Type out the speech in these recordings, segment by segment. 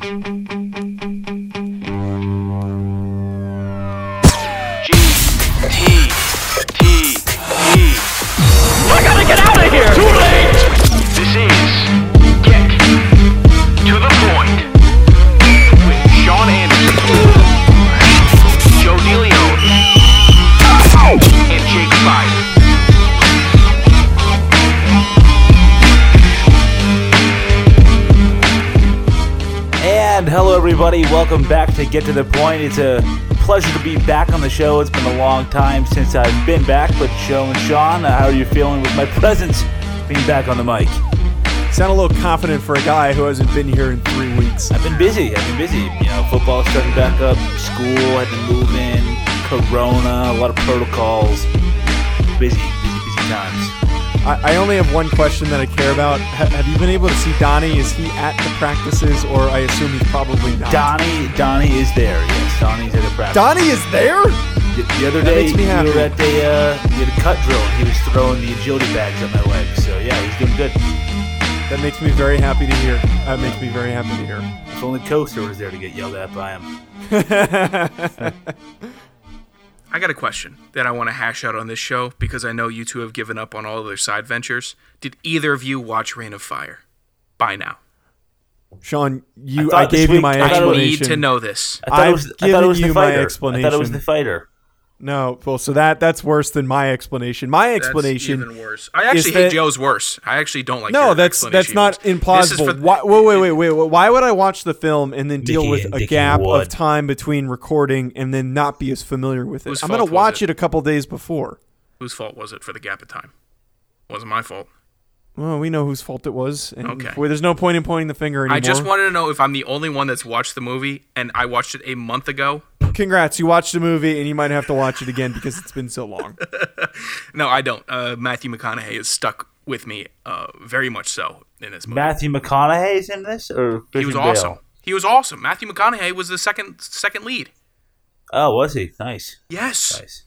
G Get to the Point. It's a pleasure to be back on the show. It's been a long time since I've been back, but Joe and Sean, uh, how are you feeling with my presence being back on the mic? Sound a little confident for a guy who hasn't been here in three weeks. I've been busy. I've been busy. You know, football starting back up, school had to move in, Corona, a lot of protocols. Busy, busy, busy times. I, I only have one question that I care about. Ha- have you been able to see Donnie? Is he at the practices, or I assume he's probably not? Donnie, Donnie is there. Yes, Donnie's at the practice. Donnie is there. The, the other That day, makes me we happy. were at the, uh, we had a cut drill. He was throwing the agility bags on my legs. So yeah, he's doing good. That makes me very happy to hear. That makes me very happy to hear. If only Coaster was there to get yelled at by him. I got a question that I want to hash out on this show because I know you two have given up on all of their side ventures. Did either of you watch Reign of Fire by now? Sean, you. I I, thought this gave you my I thought I need to know this. I thought it I've was. I thought it was the you my fighter. I thought it was the fighter. No, well, so that that's worse than my explanation. My That's explanation. even worse. I actually is hate that- Joe's worse. I actually don't like. No, your that's that's not worse. This is implausible. for- why, wait, wait, wait, wait, wait. Why would I watch the film and then deal Mickey with a Dickie gap Wood. of time between recording and then not be as familiar with it? Whose I'm gonna watch it? it a couple days before. Whose fault was it for the gap of time? Wasn't my fault. Well, we know whose fault it was. And Okay. Well, there's no point in pointing the finger anymore. I just wanted to know if I'm the only one that's watched the movie, and I watched it a month ago. Congrats, you watched the movie, and you might have to watch it again because it's been so long. No, I don't. Uh, Matthew McConaughey is stuck with me, uh, very much so in this movie. Matthew McConaughey's in this, or he was Bale? awesome. He was awesome. Matthew McConaughey was the second second lead. Oh, was he? Nice, Yes, nice.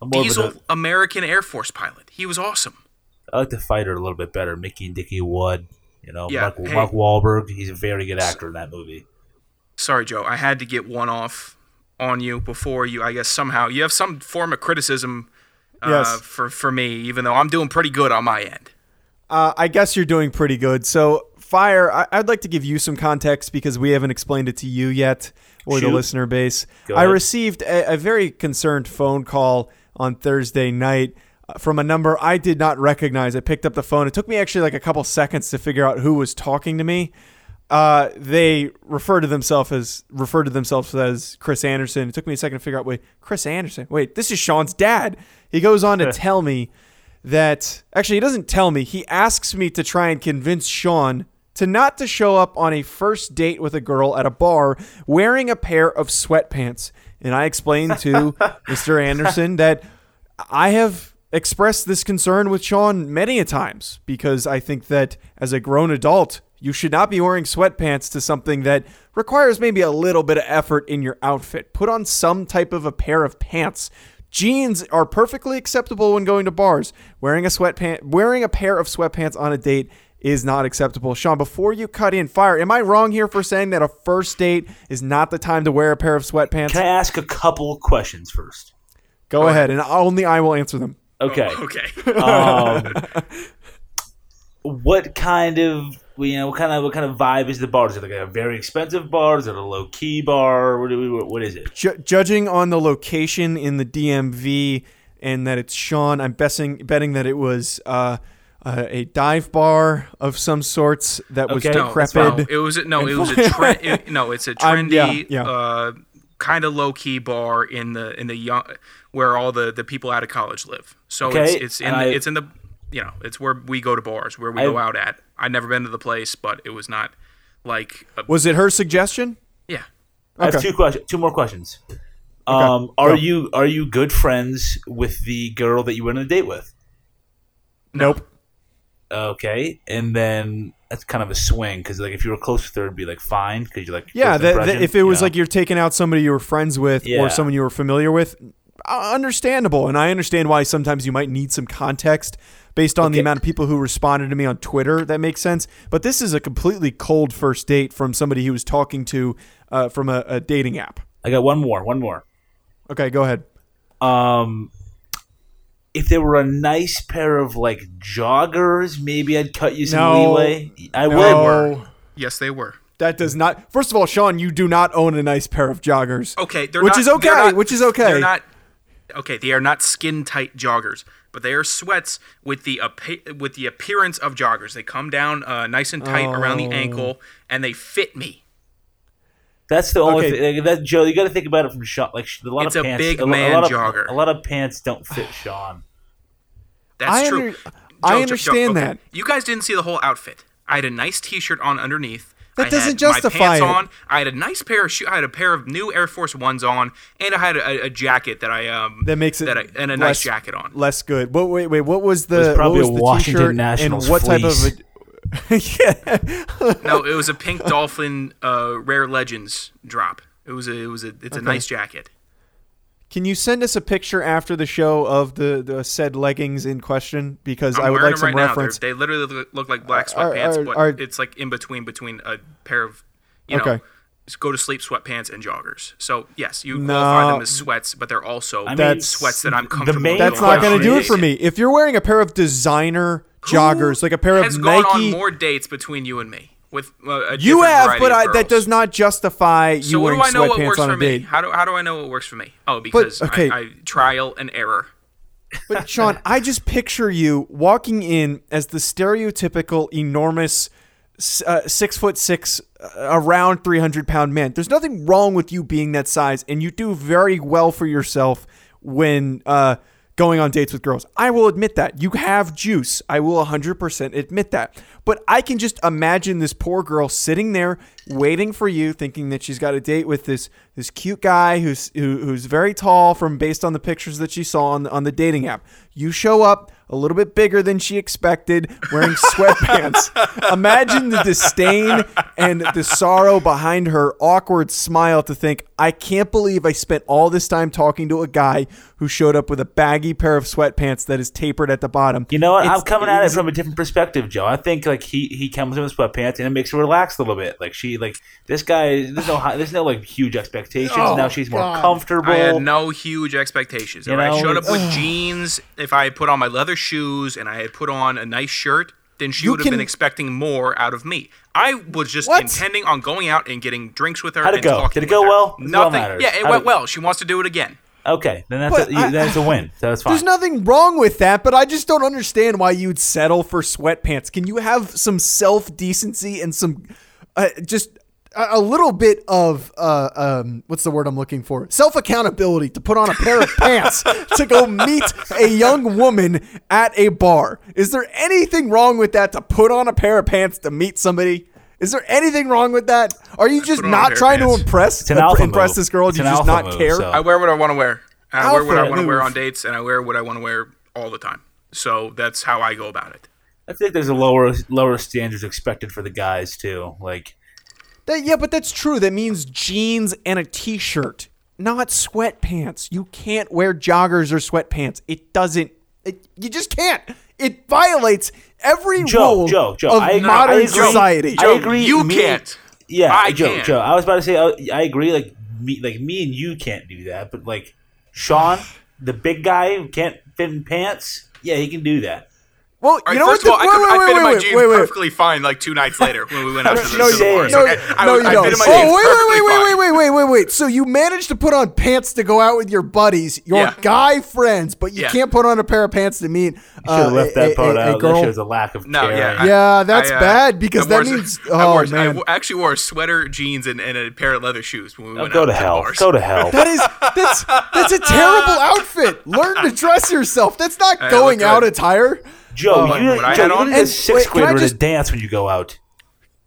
I'm more of diesel American Air Force pilot. He was awesome. I like the fighter a little bit better. Mickey and Dickie Wood. You know, Yeah, Mark, hey. Mark Wahlberg. He's a very good actor in that movie. Sorry, Joe. I had to get one off on you before you. I guess somehow you have some form of criticism uh, Yes. for for me, even though I'm doing pretty good on my end. Uh, I guess you're doing pretty good. So, Fire, I- I'd like to give you some context because we haven't explained it to you yet or the listener base. I received a, a very concerned phone call on Thursday night from a number I did not recognize. I picked up the phone. It took me actually like a couple seconds to figure out who was talking to me. Uh, they refer to themselves as refer to themselves as Chris Anderson. It took me a second to figure out. Wait, Chris Anderson. Wait, this is Sean's dad. He goes on to tell me that actually he doesn't tell me. He asks me to try and convince Sean to not to show up on a first date with a girl at a bar wearing a pair of sweatpants. And I explained to Mr. Anderson that I have expressed this concern with Sean many a times because I think that as a grown adult, you should not be wearing sweatpants to something that requires maybe a little bit of effort in your outfit. Put on some type of a pair of pants. Jeans are perfectly acceptable when going to bars. Wearing a sweatpant, wearing a pair of sweatpants on a date is not acceptable. Sean, before you cut in fire, am I wrong here for saying that a first date is not the time to wear a pair of sweatpants? Can I ask a couple questions first? Go ahead, and only I will answer them. Okay. Okay. um, what kind of you know what kind of what kind of vibe is the bar? Is it like a very expensive bar? Is it a low key bar? What, do we, what is it? Ju- judging on the location in the DMV and that it's Sean, I'm betting betting that it was uh, uh, a dive bar of some sorts that was Okay. decrepit. no, it was no, it was a trend. it- no, it's a I'm- trendy, yeah, yeah. uh, kind of low key bar in the in the young where all the the people out of college live. So Okay, it's it's in and the, I- it's in the you know it's where we go to bars where we I- go out at. I'd never been to the place, but it was not like a, was it her suggestion? yeah. I have Okay. two questions. Two more questions. Um, are Go. you are you good friends with the girl that you went on a date with? Nope. Okay, and then that's kind of a swing because like if you were close with her, it'd be like fine because you're like Yeah, that, that if it was know? like you're taking out somebody you were friends with Yeah. or someone you were familiar with, uh, understandable, and I understand why sometimes you might need some context based on the amount of people who responded to me on Twitter. That makes sense. But this is a completely cold first date from somebody he was talking to uh, from a, a dating app. I got one more. One more. Okay, go ahead. Um, if there were a nice pair of like joggers, maybe I'd cut you some No. leeway. I No. would. Yes, they were. That does not. First of all, Sean, you do not own a nice pair of joggers. Okay, they're which not- is they're okay. not- which is okay. They're not okay. They are not skin tight joggers, but they are sweats with the with the appearance of joggers. They come down uh, nice and tight around the Oh. ankle, and they fit me. That's the only Okay. thing. Like, that Joe, you got to think about it from Sean. Like a lot It's of a pants. big lo- man lot of, jogger. A lot of pants don't fit Sean. That's I true. under- I Joe, Joe, understand okay. that. You guys didn't see the whole outfit. I had a nice T-shirt on underneath. That I doesn't had justify my pants it. on. I had a nice pair of shoe. I had a pair of new Air Force Ones on, and I had a, a jacket that I um that makes it that I, and a less, nice jacket on. Less good. What? Wait, wait. What was the? was probably what a the Washington t-shirt Nationals and what type of? A, yeah. No, it was a pink dolphin uh, rare legends drop. It was a it was a it's a nice jacket. Can you send us a picture after the show of the, the said leggings in question? Because I'm I would like some right reference. They're, literally look, look like black Are- sweatpants, are- but are- it's like in between between a pair of you know Okay. go to sleep sweatpants and joggers. So yes, you qualify No. them as sweats, but they're also I mean, That's- sweats that I'm the comfortable. main That's not going to do it for me. If you're wearing a pair of designer joggers, like a pair of has gone on Nike, more dates between you and me with uh, a you have, but I, that does not justify you So what wearing do I know what sweatpants works on for a me? date. How do how do I know what works for me? Oh, because okay. I, I trial and error. But Sean, I just picture you walking in as the stereotypical enormous uh, six foot six, uh, around three hundred pound man. There's nothing wrong with you being that size, and you do very well for yourself when uh, going on dates with girls. I will admit that you have juice. I will 100% admit that. But I can just imagine this poor girl sitting there waiting for you, thinking that she's got a date with this this cute guy who's who, who's very tall from based on the pictures that she saw on on the dating app. You show up a little bit bigger than she expected, wearing sweatpants. Imagine the disdain and the sorrow behind her awkward smile to think, I can't believe I spent all this time talking to a guy who showed up with a baggy pair of sweatpants that is tapered at the bottom. You know what? I'm coming at it from a different perspective, Joe. I think like he he comes in with sweatpants and it makes her relax a little bit. Like she like this guy. There's no hi- there's no like huge expectations. Oh, now she's more God. comfortable. I had no huge expectations. You if I showed up it's- with jeans, if I put on my leather shoes, and I had put on a nice shirt, then she You would have can- been expecting more out of me. I was just What? intending on going out and getting drinks with her. How'd it and go? talking Did it with go her. well? That's what Nothing. matters. Yeah, it How'd went it- well. She wants to do it again. okay, then that's But a, you, I- that's a win. So that's fine. There's nothing wrong with that, but I just don't understand why you'd settle for sweatpants. Can you have some self decency and some uh, just a, a little bit of uh, um, what's the word I'm looking for? Self accountability to put on a pair of pants to go meet a young woman at a bar. Is there anything wrong with that to put on a pair of pants to meet somebody? Is there anything wrong with that? Are you just put on a not pair of trying to impress It's an alpha impress move. this girl? Do you just not move, care? so- I wear what I want to wear. And I wear what I want to wear on dates, and I wear what I want to wear all the time. So that's how I go about it. I think there's a lower lower standards expected for the guys too. Like That, yeah, but that's true. That means jeans and a t-shirt, not sweatpants. You can't wear joggers or sweatpants. It doesn't. It, you just can't. It violates every Joe, rule Joe, Joe, of I agree- modern I agree. society. I agree. You me- can't. Yeah, I Joe, can. Joe. I was about to say I, I agree. Like me, like me and you can't do that, but like Sean, the big guy who can't fit in pants, yeah, he can do that. Well, All right, you know first what? of all, I, the- could, wait, I wait, in my wait, jeans wait, wait, wait. perfectly fine like two nights later when we went out to the No, stores. no, okay? I, no, you I don't. fit Oh, jeans wait, wait, wait, wait, wait, wait, wait, wait. So you managed to put on pants to go out with your buddies, your Yeah. guy friends, but you Yeah. can't put on a pair of pants to meet Should uh, have left that a- part a- a out. That shows a lack of No, care. yeah, I- Yeah, that's I, uh, bad because that means. I Oh wore- man, w- actually wore a sweater, jeans, and, and a pair of leather shoes when we Oh, went go out to the hell. Go to hell. That is that's that's a terrible outfit. Learn to dress yourself. That's not going out attire. Joe, What- you, what I Joe, had you on? need a sixth wait, can I grader just- to dance when you go out.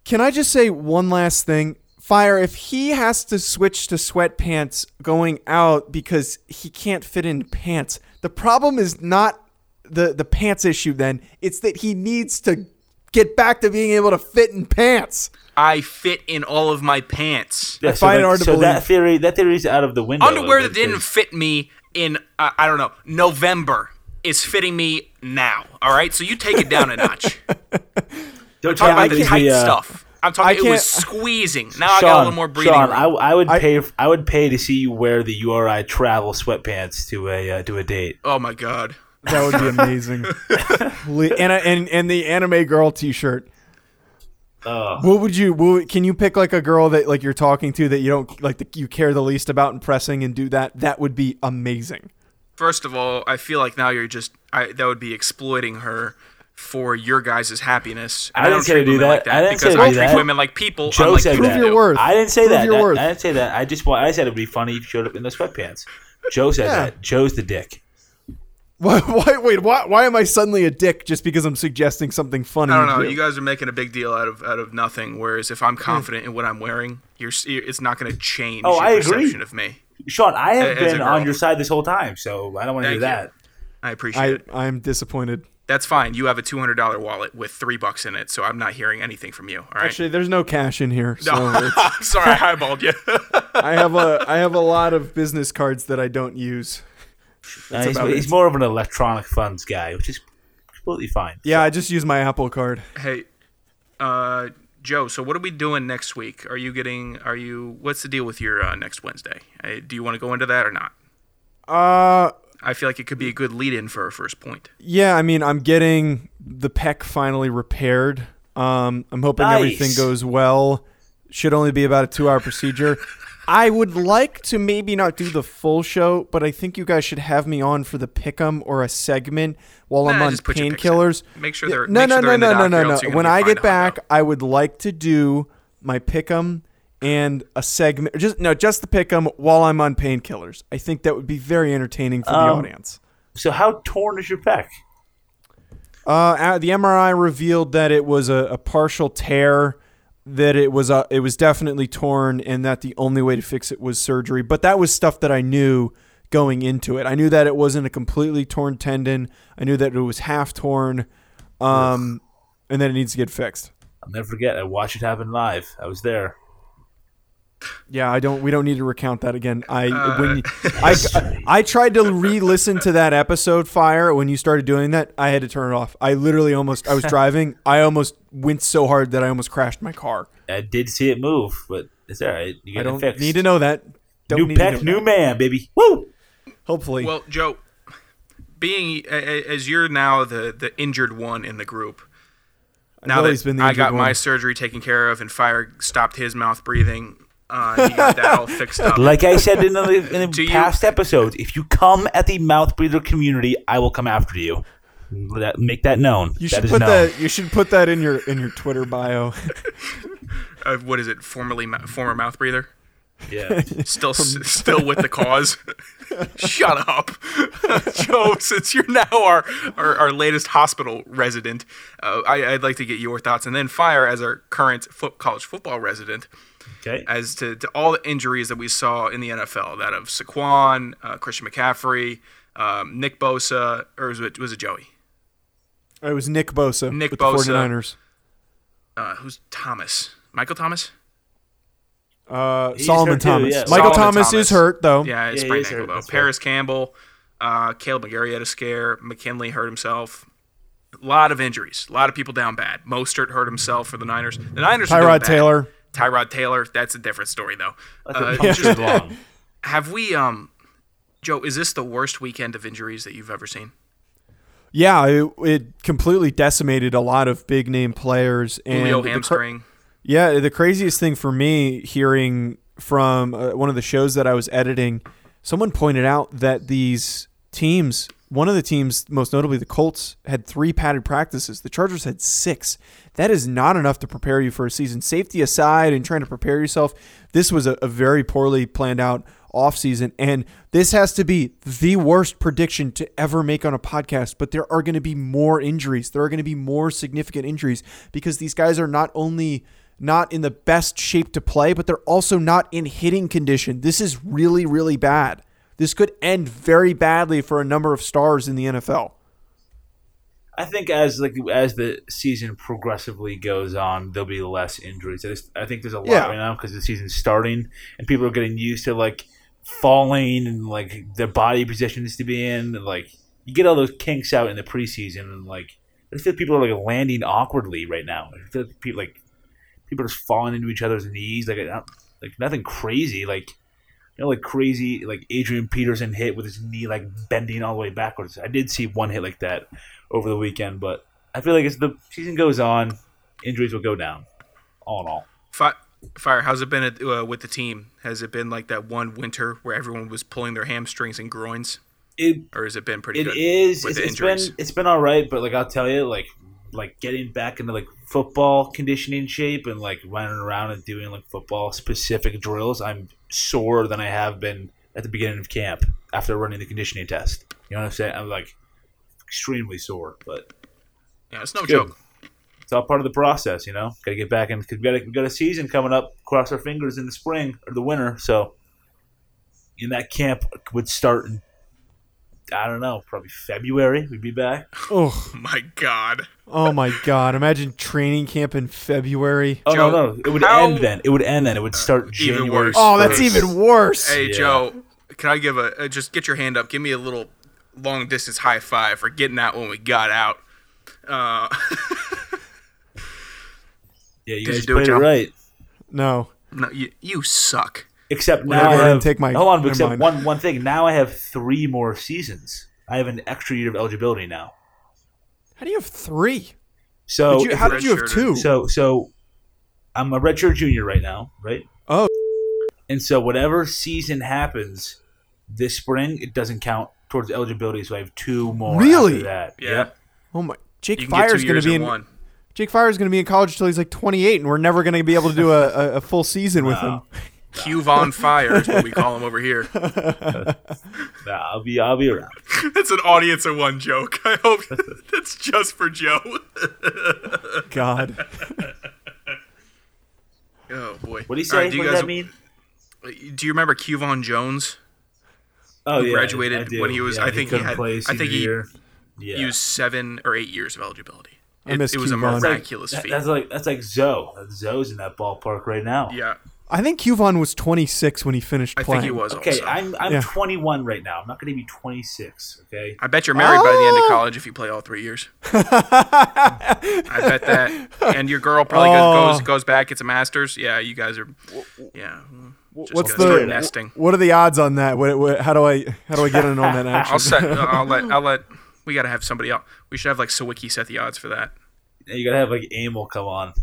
Can I just say one last thing? Fire, if he has to switch to sweatpants going out because he can't fit in pants, the problem is not the, the pants issue then. It's that he needs to get back to being able to fit in pants. I fit in all of my pants. Yeah, I find it hard to so that theory, that theory is out of the window. Underwear that didn't fit me in uh, I don't know November is fitting me now. All right, so you take it down a notch. Don't Talk about the the, tight uh, stuff. I'm talking. It was can't- squeezing. Now I got a little more breathing Sean, room. I, I would I- pay. I would pay to see you wear the URI travel sweatpants to a uh, to a date. oh my god. That would be amazing. And, and and the anime girl T-shirt. Oh, What would you? What, can you pick like a girl that like you're talking to that you don't like that you care the least about impressing and do that? That would be amazing. First of all, I feel like now you're just I, that would be exploiting her for your guys' happiness. And I didn't don't say to treat do women that. Like that I didn't say because to I do treat that. women like people. Joe said you that. Your worth. I didn't say Prove that. your That- worth. I didn't say that. I just wa- I said it'd be funny if you showed up in the sweatpants. Joe said Yeah. that. Joe's the dick. Why? why wait. Why? Why am I suddenly a dick just because I'm suggesting something funny? I don't know. You guys are making a big deal out of out of nothing. Whereas if I'm confident in what I'm wearing, you're, it's not going to change Oh, your I agree. perception of me. Sean, I have As been on your side this whole time, so I don't want to hear Thank you. that. I appreciate I it. I'm disappointed. That's fine. You have a two hundred dollar wallet with three bucks in it, so I'm not hearing anything from you. All right. Actually, there's no cash in here, so it's- I'm sorry, I highballed you. I have a I have a lot of business cards that I don't use. Uh, he's, he's more of an electronic funds guy, which is completely fine. Yeah, I just use my Apple card. hey, uh, Joe. So what are we doing next week? Are you getting? Are you? What's the deal with your uh, next Wednesday? Uh, do you want to go into that or not? Uh, I feel like it could be a good lead-in for our first point. yeah. I mean, I'm getting the pec finally repaired. Um, I'm hoping Nice. everything goes well. Should only be about a two hour procedure. I would like to maybe not do the full show, but I think you guys should have me on for the pick'em or a segment while I'm on just put your picks in. painkillers. Make sure they're- no, make no, sure they're no, in the no, no, no, no. When I get back. I would like to do my pick'em and a segment. Just no, just the pick'em while I'm on painkillers. I think that would be very entertaining for the Um, audience. So how torn is your pec? Uh, uh, the MRI revealed that it was a, a partial tear, that it was a, it was definitely torn, and that the only way to fix it was surgery. But that was stuff that I knew going into it. I knew that it wasn't a completely torn tendon. I knew that it was half torn, um, and that it needs to get fixed. I'll never forget. I watched it happen live. I was there. Yeah, I don't. We don't need to recount that again. I Uh, when you- I, I I tried to re-listen to that episode, fire. When you started doing that, I had to turn it off. I literally almost. I was driving. I almost went so hard that I almost crashed my car. I did see it move, but it's all right. You I don't fixed. need to know that. Don't new need to pec, know new that. man, baby. Woo! Hopefully, Well, Joe, being a- a- as you're now the the injured one in the group. Now always that been the I got injured my surgery taken care of and Fire stopped his mouth breathing, uh, he got that all fixed up. Like I said in the, in Do the you- past episodes, if you come at the mouth breather community, I will come after you. That, make that known. you That should is put known. that. You should put that in your in your Twitter bio. uh, what is it? Formerly former mouth breather. Yeah. Still, still with the cause. Shut up, Joe. Since you're now our our, our latest hospital resident, uh, I, I'd like to get your thoughts, and then Fire as our current foot, college football resident. Okay. as to, to all the injuries that we saw in the NFL, that of Saquon, uh, Christian McCaffrey, um, Nick Bosa, or was it, was it Joey? It was Nick Bosa. Nick with Bosa. The 49ers. Uh, who's Thomas? Michael Thomas? Uh, Solomon hurt too, Thomas. yeah. Michael Solomon Thomas, is hurt though. Yeah, Yeah, he sprained ankle hurt, though. that's right. Parris Campbell, uh, Caleb McGarry had a scare. McKinley hurt himself. A lot of injuries. A lot of people down bad. Mostert hurt himself for the Niners. The Niners. are doing Tyrod bad. Taylor. Tyrod Taylor. That's a different story though. That's Uh, a long. have we, um, Joe? Is this the worst weekend of injuries that you've ever seen? Yeah, it, it completely decimated a lot of big name players. And Julio the cra- hamstring. Yeah, the craziest thing for me hearing from uh, one of the shows that I was editing, someone pointed out that these teams, one of the teams, most notably the Colts, had three padded practices. The Chargers had six. That is not enough to prepare you for a season. Safety aside and trying to prepare yourself, this was a, a very poorly planned out offseason. And this has to be the worst prediction to ever make on a podcast. But there are going to be more injuries. There are going to be more significant injuries because these guys are not only not in the best shape to play, but they're also not in hitting condition. This is really, really bad. This could end very badly for a number of stars in the NFL. I think as like as the season progressively goes on, there'll be less injuries. I, just, I think there's a lot Yeah. right now because the season's starting and people are getting used to like falling and like their body positions to be in. And, like you get all those kinks out in the preseason, and like I feel like people are like landing awkwardly right now. I feel like people like people are just falling into each other's knees, like like nothing crazy, like you know, like crazy, like Adrian Peterson hit with his knee like bending all the way backwards. I did see one hit like that over the weekend, but I feel like as the season goes on, injuries will go down. All in all, Fi- Fire, how's it been at, uh, with the team? Has it been like that one winter where everyone was pulling their hamstrings and groins, it or has it been pretty It good is. with It's, the it's injuries? been it's been all right, but like I'll tell you, like like getting back into like football conditioning shape and like running around and doing like football specific drills, I'm sore than I have been at the beginning of camp after running the conditioning test. You know what I'm saying? I'm like extremely sore, but yeah, it's no good. joke. it's all part of the process. You know, got to get back in because we got a, we got a season coming up. Cross our fingers in the spring or the winter. So, in that camp would start in I don't know, probably February. We'd be back. Oh, My God. oh my God! Imagine training camp in February. Oh Joe, no, no, it would how- end then. It would end then. It would start even January. worse. Oh, that's 1st. even worse. Hey Yeah. Joe, can I give a uh, just get your hand up? Give me a little long distance high five for getting out when we got out. Uh, Yeah, you Did you do it, played it Joe? right. No. no, you, you suck. Except now Whatever, I I have. take my- hold on, except mind. one one thing. Now I have three more seasons. I have an extra year of eligibility now. How do you have three? So Did you, how did you have two? So so I'm a redshirt junior right now, right? Oh. And so whatever season happens this spring, it doesn't count towards eligibility. So I have two more. Really? After that. Yeah. Yep. Oh my! Jake Fire can get Fire's two going to be in in. one. Jake Fire's going to be in college until he's like 28, and we're never going to be able to do a, a, a full season with him. Q Von Fire is what we call him over here. Nah, I'll be I'll be around. That's an audience of one joke. I hope that's just for Joe. God. Oh boy. What do you say? right, do what you does guys that mean? do you remember Q Von Jones? Oh who yeah, graduated I do. when he was- Yeah, I think he couldn't had- I think he- year. Yeah. He seven or eight years of eligibility. I It, miss it was a Q Von. That's like- miraculous feat. that's like that's like Zoe. Zoe's in that ballpark right now. yeah, I think Qvon was 26 when he finished I playing. think he was. Okay, also. I'm I'm Yeah. 21 right now. I'm not going to be 26. Okay. I bet you're married by the end of Oh. college if you play all three years. I bet that. And your girl probably goes, Oh. goes goes back, gets a master's. Yeah, you guys are. Yeah. Just What's gonna start the nesting? What are the odds on that? What, what, how do I how do I get in on that action? I'll set. I'll let. I'll let. We gotta have somebody else. We should have like Sawicki set the odds for that. You got to have like Amel come on.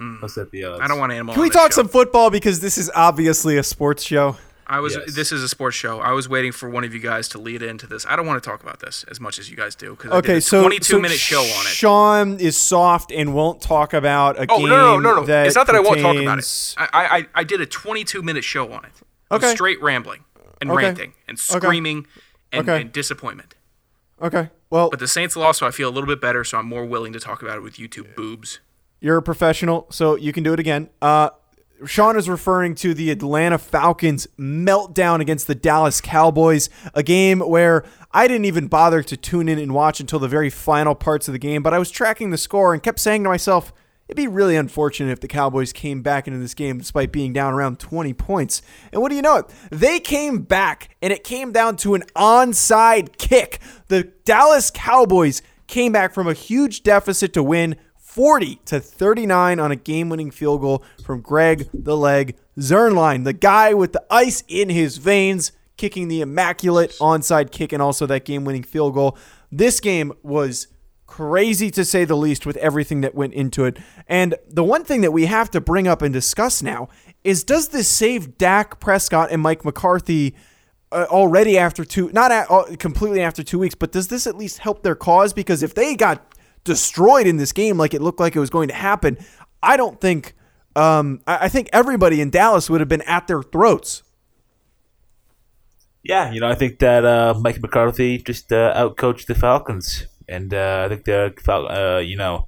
Mm-hmm. What's that? The odds? I don't want animal. Can on we this talk show. some football because this is obviously a sports show? I was. Yes. This is a sports show. I was waiting for one of you guys to lead into this. I don't want to talk about this as much as you guys do because I did Okay, a so 22 so minute show on it. Sean is soft and won't talk about a Oh game. no no no no! That it's not that I won't talk about it. I I, I did a 22 minute show on it. Of Okay. Straight rambling and Okay. ranting and screaming and, Okay. and disappointment. Okay, well, But the Saints lost, so I feel a little bit better. So I'm more willing to talk about it with YouTube boobs. You're a professional, so you can do it again. Uh, Sean is referring to the Atlanta Falcons meltdown against the Dallas Cowboys, a game where I didn't even bother to tune in and watch until the very final parts of the game, but I was tracking the score and kept saying to myself, it'd be really unfortunate if the Cowboys came back into this game despite being down around 20 points. And what do you know? They came back, and it came down to an onside kick. The Dallas Cowboys came back from a huge deficit to win 40 to 39 on a game-winning field goal from Greg the Leg Zuerlein, the guy with the ice in his veins, kicking the immaculate onside kick and also that game-winning field goal. This game was crazy to say the least with everything that went into it. And the one thing that we have to bring up and discuss now is does this save Dak Prescott and Mike McCarthy uh, already after two not at, uh, completely after 2 weeks, but does this at least help their cause because if they got destroyed in this game like it looked like it was going to happen, I don't think um, I, I think everybody in Dallas would have been at their throats. Yeah, you know, I think that uh, Mike McCarthy just uh, outcoached the Falcons, and uh, I think the Fal- uh, you know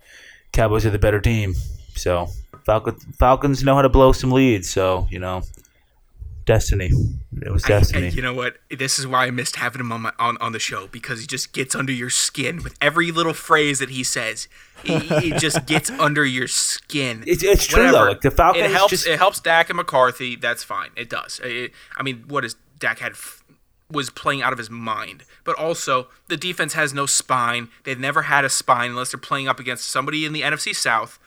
Cowboys are the better team. So Falcons Falcons know how to blow some leads. So you know, Destiny. It was destiny. I- you know what? This is why I missed having him on my on, on the show because he just gets under your skin with every little phrase that he says. He, he just gets under your skin. It's- it's true, though. Like, the Falcons it helps. just- It helps Dak and McCarthy. That's fine. It does. It- I mean, what is Dak had f- was playing out of his mind, but also the defense has no spine. They've never had a spine unless they're playing up against somebody in the NFC South.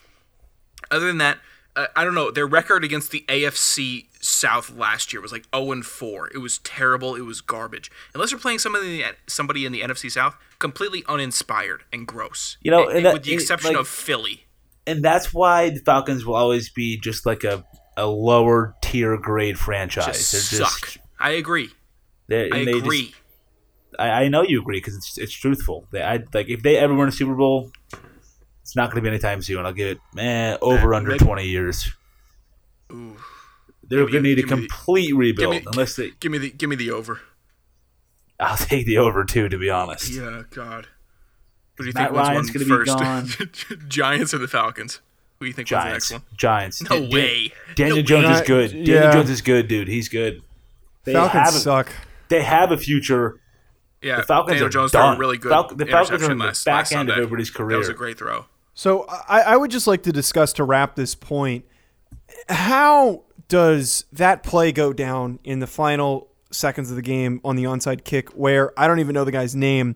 Other than that, uh, I don't know. Their record against the AFC South last year was like 0 and 4. It was terrible. It was garbage. Unless you're playing somebody in the, somebody in the NFC South, completely uninspired and gross. You know, Eh, and that- with the exception like- of Philly. and that's why the Falcons will always be just like a, a lower tier grade franchise. Just They're suck. just I agree. I and they just- agree. I, I know you agree because it's, it's truthful. They, I like if they ever win a Super Bowl, it's not going to be anytime soon. I'll give it eh, over under maybe- twenty years. They're going to need a give me the- complete rebuild me- unless they. Give me the give me the over. I'll take the over too, to be honest. Yeah, God. Who do you Matt think wins Ryan's one gonna be first? Giants or the Falcons? Who do you think wins the Giants, next one? Giants. No Dan- Dan- way. Daniel No Jones way. is good. Daniel yeah. Jones is good, dude. He's good. They Falcons have a, suck. They have a future. Yeah, The Falcons Daniel are Jones done. really good Falc- the Falcons are in the last, back last end of everybody's career. That was a great throw. So I, I would just like to discuss to wrap this point. How does that play go down in the final seconds of the game on the onside kick, where I don't even know the guy's name,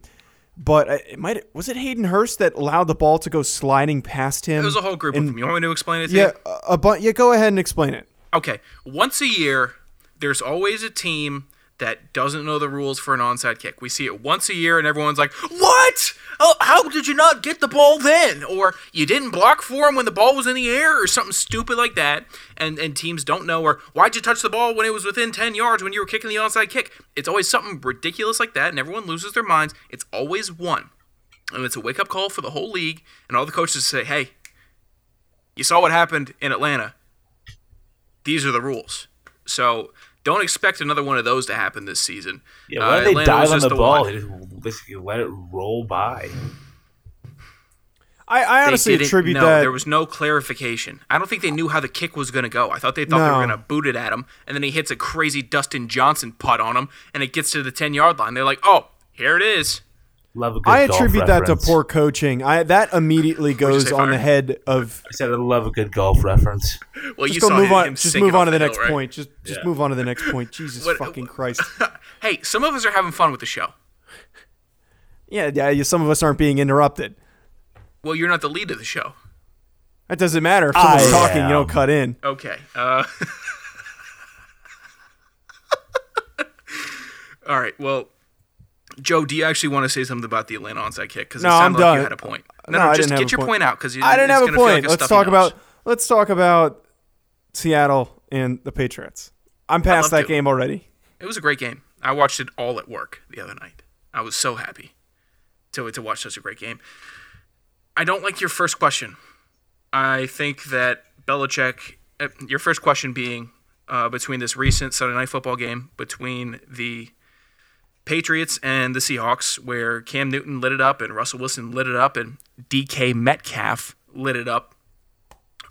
but it might was it Hayden Hurst that allowed the ball to go sliding past him? It was a whole group of them. You want me to explain it to Yeah, you? a bu- yeah. Go ahead and explain it. Okay. Once a year, there's always a team that doesn't know the rules for an onside kick. We see it once a year, and everyone's like, "What? Oh, how did you not get the ball then?" Or you didn't block for him when the ball was in the air, or something stupid like that. And and teams don't know, or why'd you touch the ball when it was within ten yards when you were kicking the onside kick? It's always something ridiculous like that, and everyone loses their minds. It's always one, and it's a wake up call for the whole league, and all the coaches say, "Hey, you saw what happened in Atlanta." these are the rules. So don't expect another one of those to happen this season. Yeah, why Uh, they Atlanta dive on just the ball? one. They just basically let it roll by. I, I honestly didn't attribute know. that. There was no clarification. I don't think they knew how the kick was going to go. I thought they thought they were going to boot it at him, and then he hits a crazy Dustin Johnson putt on him, and it gets to the 10 yard line. They're like, oh, here it is. Love a good I golf attribute that to poor coaching. I that immediately goes say, on the head of I said I love a good golf reference. Well, you just go saw move him on. Just move on to the hill, next right? point. Just just Yeah. move on to the next point. Jesus What- fucking Christ. Hey, some of us are having fun with the show. Yeah, yeah. Some of us aren't being interrupted. Well, you're not the lead of the show. That doesn't matter. If someone's I talking, you don't cut in. Okay. Uh, all right. Well, Joe, do you actually want to say something about the Atlanta onside kick? Because No, it I'm sounded like done. you had a point. No, No, no, just get a your point. point out because I didn't have a point. let's talk about. about let's talk about Seattle and the Patriots. I'm past that game already. It was a great game. I watched it all at work the other night. I was so happy to to watch such a great game. I don't like your first question. I think that Belichick. Uh, your first question being uh, between this recent Sunday Night Football game between the Patriots and the Seahawks, where Cam Newton lit it up and Russell Wilson lit it up and DK Metcalf lit it up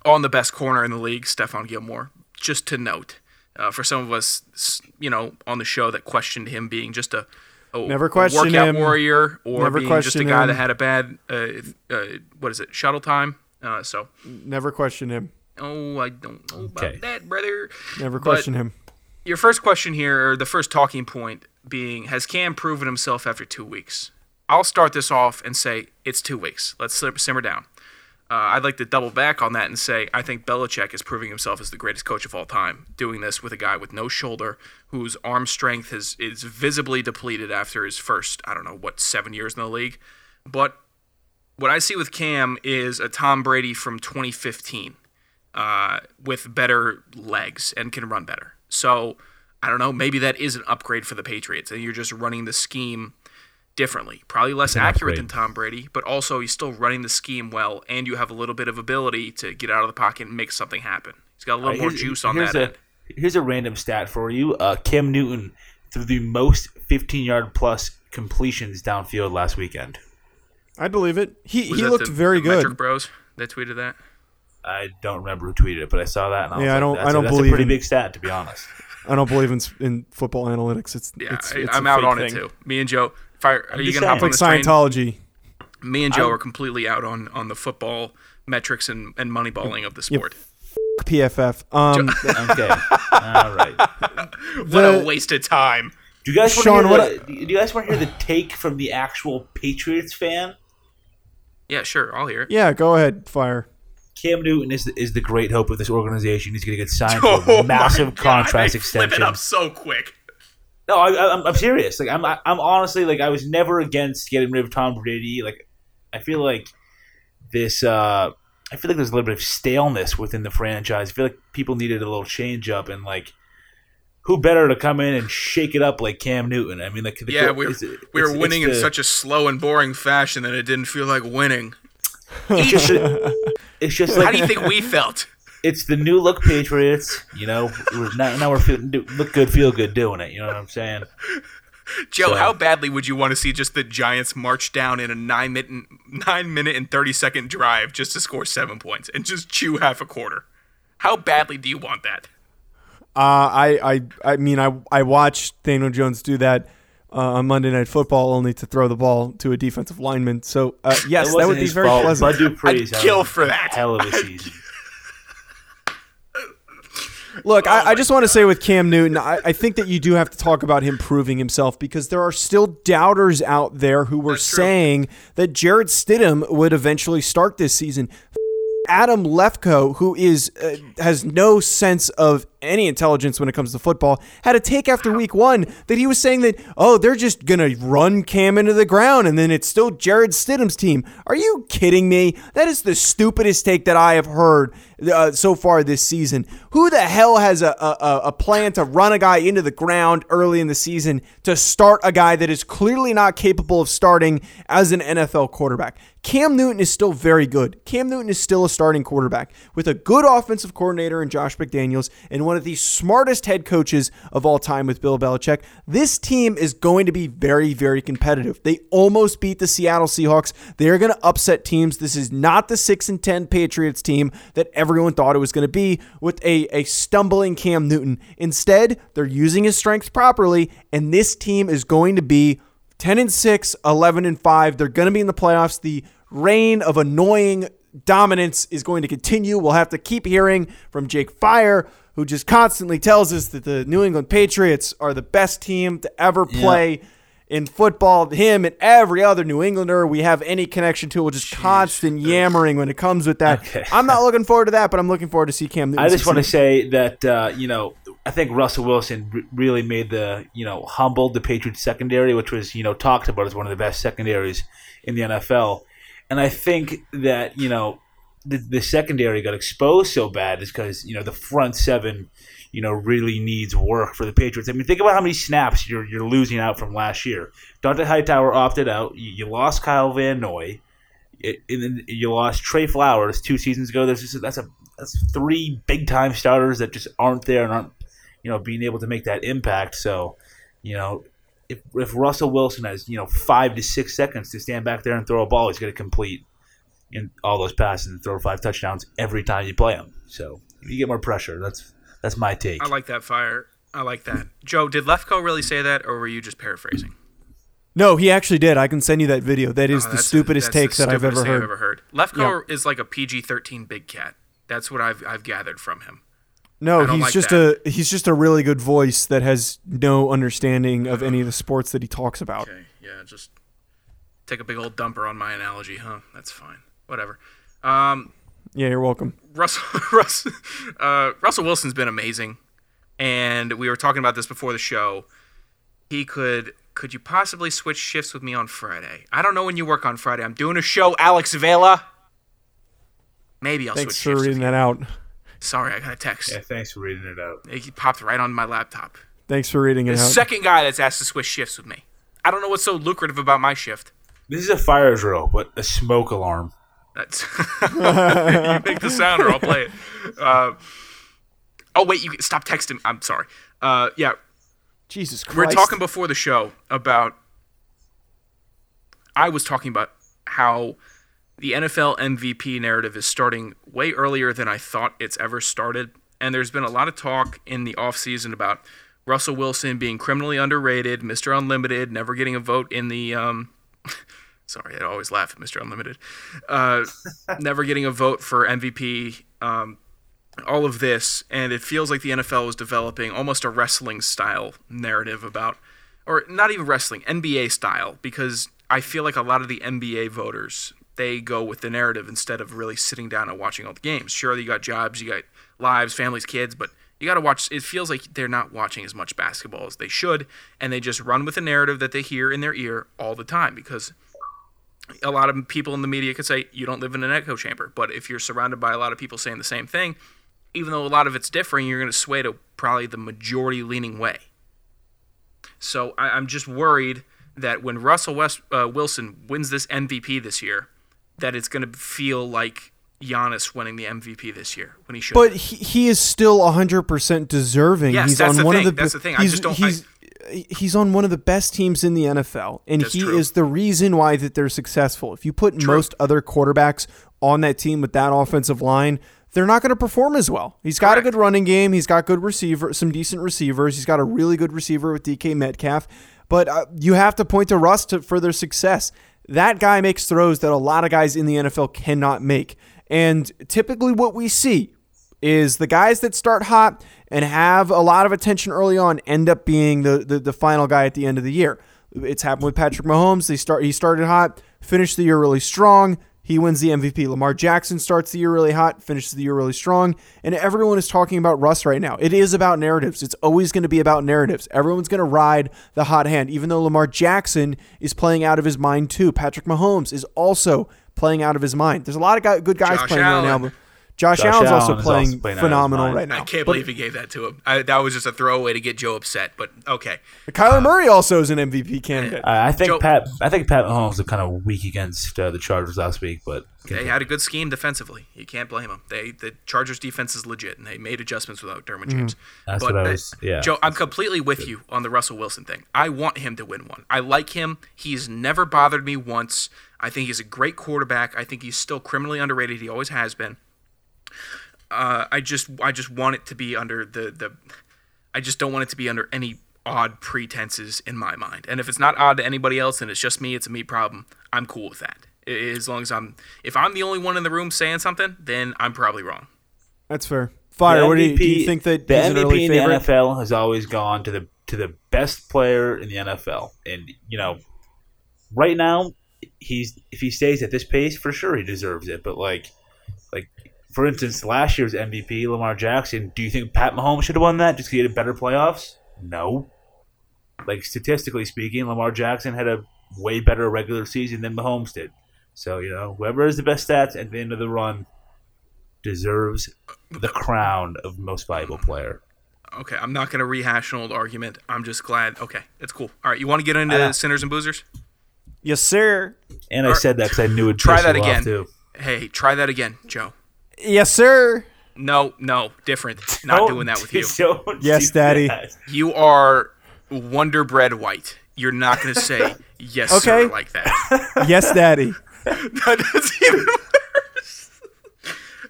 on the best corner in the league, Stephon Gilmore. Just to note, uh, for some of us, you know, on the show that questioned him being just a, a Never question questioned workout him. warrior or Never being just a guy him. that had a bad, uh, uh, what is it, shuttle time. Uh, so, Never question him. oh, I don't know about that, brother. Never But- question him. Your first question here, or the first talking point being, has Cam proven himself after two weeks? I'll start this off and say it's two weeks. Let's simmer down. Uh, I'd like to double back on that and say I think Belichick is proving himself as the greatest coach of all time, doing this with a guy with no shoulder, whose arm strength is is visibly depleted after his first I don't know what seven years in the league. But what I see with Cam is a Tom Brady from 2015 uh, with better legs and can run better. So I don't know. Maybe that is an upgrade for the Patriots, and you're just running the scheme differently. Probably less accurate upgrade. than Tom Brady, but also he's still running the scheme well, and you have a little bit of ability to get out of the pocket and make something happen. He's got a little more juice on here's that a, end. Here's a random stat for you. Uh, Cam Newton threw the most 15 yard plus completions downfield last weekend. I believe it. He Was he looked the- very the Metric good. Bros that tweeted that. I don't remember who tweeted it, but I saw that. And I was Yeah, I don't- That's I a- don't that's believe a pretty in- big stat, to be honest. I don't believe in in football analytics. It's Yeah, it's, I, it's I'm a out fake on it too. Me and Joe, fire. Are you just gonna hop saying. on Like this train? Scientology. Me and Joe I'm- are completely out on on the football metrics and and moneyballing of the sport. PFF. Um, Okay, all right. What a waste of time. Do you guys want Sean, to what hear the, do you guys want to hear the take from the actual Patriots fan? Yeah, sure, I'll hear it. yeah, go ahead, fire. Cam Newton is the, is the great hope of this organization. He's going to get signed Oh to a massive contract they Flip extension. it up so quick. No, I, I, I'm, I'm serious. Like I'm, I'm honestly like I was never against getting rid of Tom Brady. Like I feel like this. uh I feel like there's a little bit of staleness within the franchise. I feel like people needed a little change up, and like who better to come in and shake it up like Cam Newton? I mean, like the, Yeah, we it's- we were winning in such a slow and boring fashion that it didn't feel like winning. It's just, it's just like How do you think we felt? it's the new look Patriots. You know, we're now, now we're feel, do- look good, feel good doing it. You know what I'm saying? Joe, So- how badly would you want to see just the Giants march down in a nine minute, nine minute and thirty second drive just to score seven points and just chew half a quarter? How badly do you want that? Uh, I, I, I mean, I, I watched Daniel Jones do that uh, on Monday Night Football, only to throw the ball to a defensive lineman. So, uh, yes, that would be very fault. pleasant. Bud Dupree's I'd having kill a for that. Hell of a season. Look, Oh I, I just want to say with Cam Newton, I, I think that you do have to talk about him proving himself because there are still doubters out there who were That's true. saying that Jarrett Stidham would eventually start this season. Adam Lefkoe, who is uh, has no sense of any intelligence when it comes to football, had a take after week one that he was saying that oh they're just gonna run Cam into the ground and then it's still Jarrett Stidham's team. Are you kidding me? That is the stupidest take that I have heard uh, so far this season. Who the hell has a, a a plan to run a guy into the ground early in the season to start a guy that is clearly not capable of starting as an NFL quarterback? Cam Newton is still very good. Cam Newton is still a starting quarterback with a good offensive coordinator in Josh McDaniels and one of the smartest head coaches of all time with Bill Belichick. This team is going to be very, very competitive. They almost beat the Seattle Seahawks. They're going to upset teams. This is not the 6 and 10 Patriots team that everyone thought it was going to be with a, a stumbling Cam Newton. Instead, they're using his strengths properly, and this team is going to be 10 and 6, 11 and 5. They're going to be in the playoffs. The reign of annoying dominance is going to continue. We'll have to keep hearing from Jake Fire, who just constantly tells us that the New England Patriots are the best team to ever play in football. Him and every other New Englander we have any connection to will just constant yammering when it comes with that. Okay. I'm not looking forward to that, but I'm looking forward to see Cam Newton. I just want to say that uh, you know I think Russell Wilson r- really made the you know humbled the Patriots secondary, which was you know talked about as one of the best secondaries in the NFL, and I think that you know the, the secondary got exposed so bad is because you know the front seven you know really needs work for the Patriots. I mean, think about how many snaps you're you're losing out from last year. Dont'a Hightower opted out. You, you lost Kyle Van Noy. It, and then you lost Trey Flowers two seasons ago. There's just that's a that's three big time starters that just aren't there and aren't you know being able to make that impact. So you know if if Russell Wilson has you know five to six seconds to stand back there and throw a ball, he's going to complete in all those passes and throw five touchdowns every time you play him. So you get more pressure. That's that's my take. I like that fire. I like that. Joe, did Lefkoe really say that, or were you just paraphrasing? No, he actually did. I can send you that video. That is Oh, the stupidest that's take the that I've ever thing heard. I've ever heard. Lefkoe is like a PG-13 big cat. That's what I've I've gathered from him. No, he's like just that. a he's just a really good voice that has no understanding of any of the sports that he talks about. Okay, yeah, just take a big old dumper on my analogy, huh? That's fine. Whatever. Um, Yeah, you're welcome. Russell Russ, uh, Russell Wilson's been amazing, and we were talking about this before the show. He could could you possibly switch shifts with me on Friday? I don't know when you work on Friday. I'm doing a show, Alex Vela. Maybe I'll Thanks switch for shifts. reading with that out. You. Sorry, I got a text. yeah, thanks for reading it out. It popped right on my laptop. Thanks for reading it The out. second guy that's asked to switch shifts with me. I don't know what's so lucrative about my shift. This is a fire drill, but a smoke alarm. That's you make the sound or I'll play it. Uh, oh wait, you stop texting. I'm sorry. Uh, yeah, Jesus Christ. We're talking before the show about. I was talking about how the NFL MVP narrative is starting way earlier than I thought it's ever started. And there's been a lot of talk in the offseason about Russell Wilson being criminally underrated, Mr. Unlimited, never getting a vote in the. Um, sorry, I always laugh at Mr. Unlimited. Uh, never getting a vote for MVP. Um, all of this, and it feels like the NFL is developing almost a wrestling style narrative about, or not even wrestling, NBA style, because I feel like a lot of the NBA voters they go with the narrative instead of really sitting down and watching all the games. Sure, you got jobs, you got lives, families, kids, but you got to watch. It feels like they're not watching as much basketball as they should, and they just run with the narrative that they hear in their ear all the time because a lot of people in the media could say you don't live in an echo chamber, but if you're surrounded by a lot of people saying the same thing, even though a lot of it's different, you're going to sway to probably the majority leaning way. So I, am just worried that when Russell West uh, Wilson wins this MVP this year, that it's going to feel like Giannis winning the MVP this year when he should. But he, he is still 100% deserving. Yes, he's that's on the one thing. of the That's the thing. I just don't- he's, he's on one of the best teams in the NFL and he true. is the reason why that they're successful. If you put most other quarterbacks on that team with that offensive line, they're not going to perform as well. He's got Correct. a good running game, he's got good receiver, some decent receivers. He's got a really good receiver with DK Metcalf, but uh, you have to point to Russ to, for their success. That guy makes throws that a lot of guys in the NFL cannot make. And typically, what we see is the guys that start hot and have a lot of attention early on end up being the, the, the final guy at the end of the year. It's happened with Patrick Mahomes. They start he started hot, finished the year really strong. He wins the MVP. Lamar Jackson starts the year really hot, finishes the year really strong, and everyone is talking about Russ right now. It is about narratives. It's always going to be about narratives. Everyone's going to ride the hot hand, even though Lamar Jackson is playing out of his mind too. Patrick Mahomes is also playing out of his mind. There's a lot of good guys Josh playing right Allen. now. But Josh, Josh Allen's Allen also is playing, also playing out of his phenomenal right now. I can't But believe he gave that to him. I, that was just a throwaway to get Joe upset. But okay, Kyler Murray also is an MVP candidate. I I think Joe- Pat. I think Pat Mahomes was kind of weak against uh, the Chargers last week, but they had a good scheme defensively. You can't blame them. They the Chargers defense is legit, and they made adjustments without Derwin James. That's but, what I uh, was- yeah. Joe, I'm completely with you on the Russell Wilson thing. I want him to win one. I like him. He's never bothered me once. I think he's a great quarterback. I think he's still criminally underrated. He always has been. Uh, I just I just want it to be under the the I just don't want it to be under any odd pretenses in my mind. And if it's not odd to anybody else and it's just me, it's a me problem. I'm cool with that. As long as I'm if I'm the only one in the room saying something, then I'm probably wrong. That's fair. Fire. The What do you, do you think that the he's an MVP early in favorite? the NFL has always gone to the to the best player in the NFL, and you know, right now he's if he stays at this pace, for sure he deserves it. But like, like for instance, last year's MVP Lamar Jackson. Do you think Pat Mahomes should have won that just because he had better playoffs? No. Like statistically speaking, Lamar Jackson had a way better regular season than Mahomes did. So you know, whoever has the best stats at the end of the run deserves the crown of most valuable player. Okay, I'm not gonna rehash an old argument. I'm just glad. Okay, it's cool. All right, you want to get into know. sinners and boozers? Yes, sir. And I said that because I knew it'd Try that you off, again. too. Hey, try that again, Joe. Yes, sir. No, no, different. Not doing that with you. Don't Yes, do Daddy. that. You are Wonder Bread White. You're not gonna say yes Okay. sir like that. Yes, Daddy. that's even worse.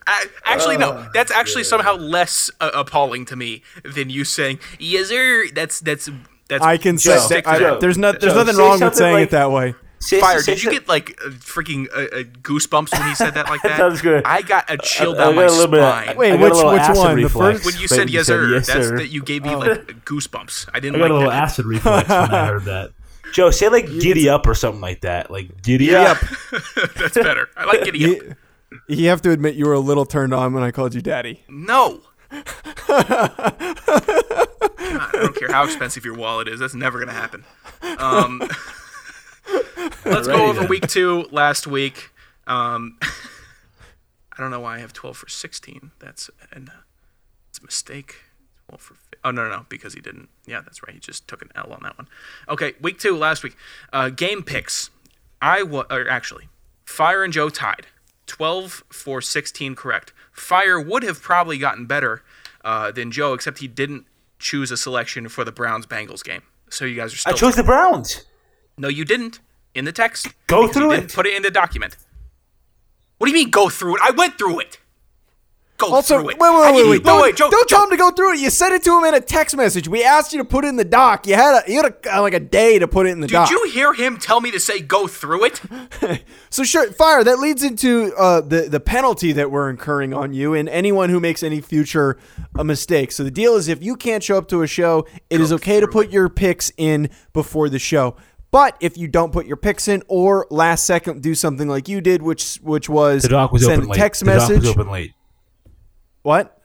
I, actually, no. That's actually somehow less uh, appalling to me than you saying "yes, sir." That's that's that's. I can say just I- there's not there's Joe, nothing say wrong with saying like- it that way. Say- Fire! say Did you get like uh, freaking uh, uh, goosebumps when he said that like that? Sounds good. I got a chill I- I down my a little bit of- spine. Wait, I got a which- little which acid one? The first- when you when said yes, sir, yes, that's sir. that you gave me like goosebumps. I didn't I got a like little that. acid reflex when I heard that. Joe, say like giddy up or something like that. Like giddy Giddy up. That's better. I like getting up. You, you have to admit you were a little turned on when I called you Daddy. No. God, I don't care how expensive your wallet is. That's never going to happen. Um, let's go over then. week two last week. Um, I don't know why I have 12 for 16. That's an, it's a mistake. 12 for Oh, no, no, no, because he didn't. Yeah, that's right. He just took an L on that one. Okay, week two, last week. Uh, game picks. I wa- or actually, Fire and Joe tied. 12 for 16 correct. Fire would have probably gotten better uh, than Joe, except he didn't choose a selection for the Browns Bengals game. So you guys are I still. chose the Browns. no, you didn't. In the text. Go through it. Put it in the document. What do you mean go through it? I went through it. Go Also, through it. wait, wait, wait, wait, wait, Don't, Joe, don't tell him to go through it. You sent it to him in a text message. We asked you to put it in the doc. You had a, you had a, uh, like a day to put it in the Did doc. Did you hear him tell me to say go through it? So sure, fire. That leads into uh, the the penalty that we're incurring on you and anyone who makes any future uh, mistakes. So the deal is, if you can't show up to a show, it is okay to put your picks in before the show. But if you don't put your picks in, or last second do something like you did, which which was The doc was send open a late. text the doc message. was open late. What?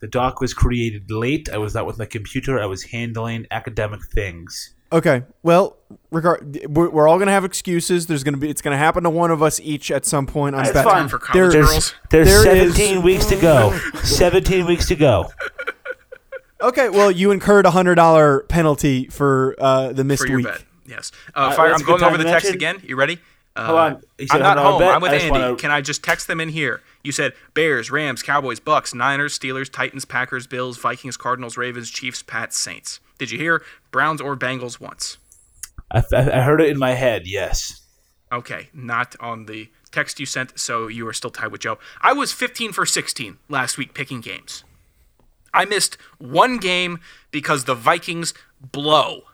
The doc was created late. I was not with my computer. I was handling academic things. Okay. Well, regard we're, we're all gonna have excuses. There's gonna be it's gonna happen to one of us each at some point. I'm That's bet- fine. For college There- girls. There's There is- 17 weeks to go. 17 weeks to go. Okay. Well, you incurred a hundred dollar penalty for uh, the missed for your week. bet. Yes. Uh, Uh, Fire, I'm going over the text mention- again. You ready? Uh, Hold on. Said I'm not home. bet? I'm with Andy. wanna- Can I just text them in here? You said Bears, Rams, Cowboys, Bucks, Niners, Steelers, Titans, Packers, Bills, Vikings, Cardinals, Ravens, Chiefs, Pats, Saints. Did you hear Browns or Bengals once? I, I I heard it in my head. Yes. Okay, not on the text you sent, so you are still tied with Joe. I was 15 for 16 last week picking games. I missed one game because the Vikings blow.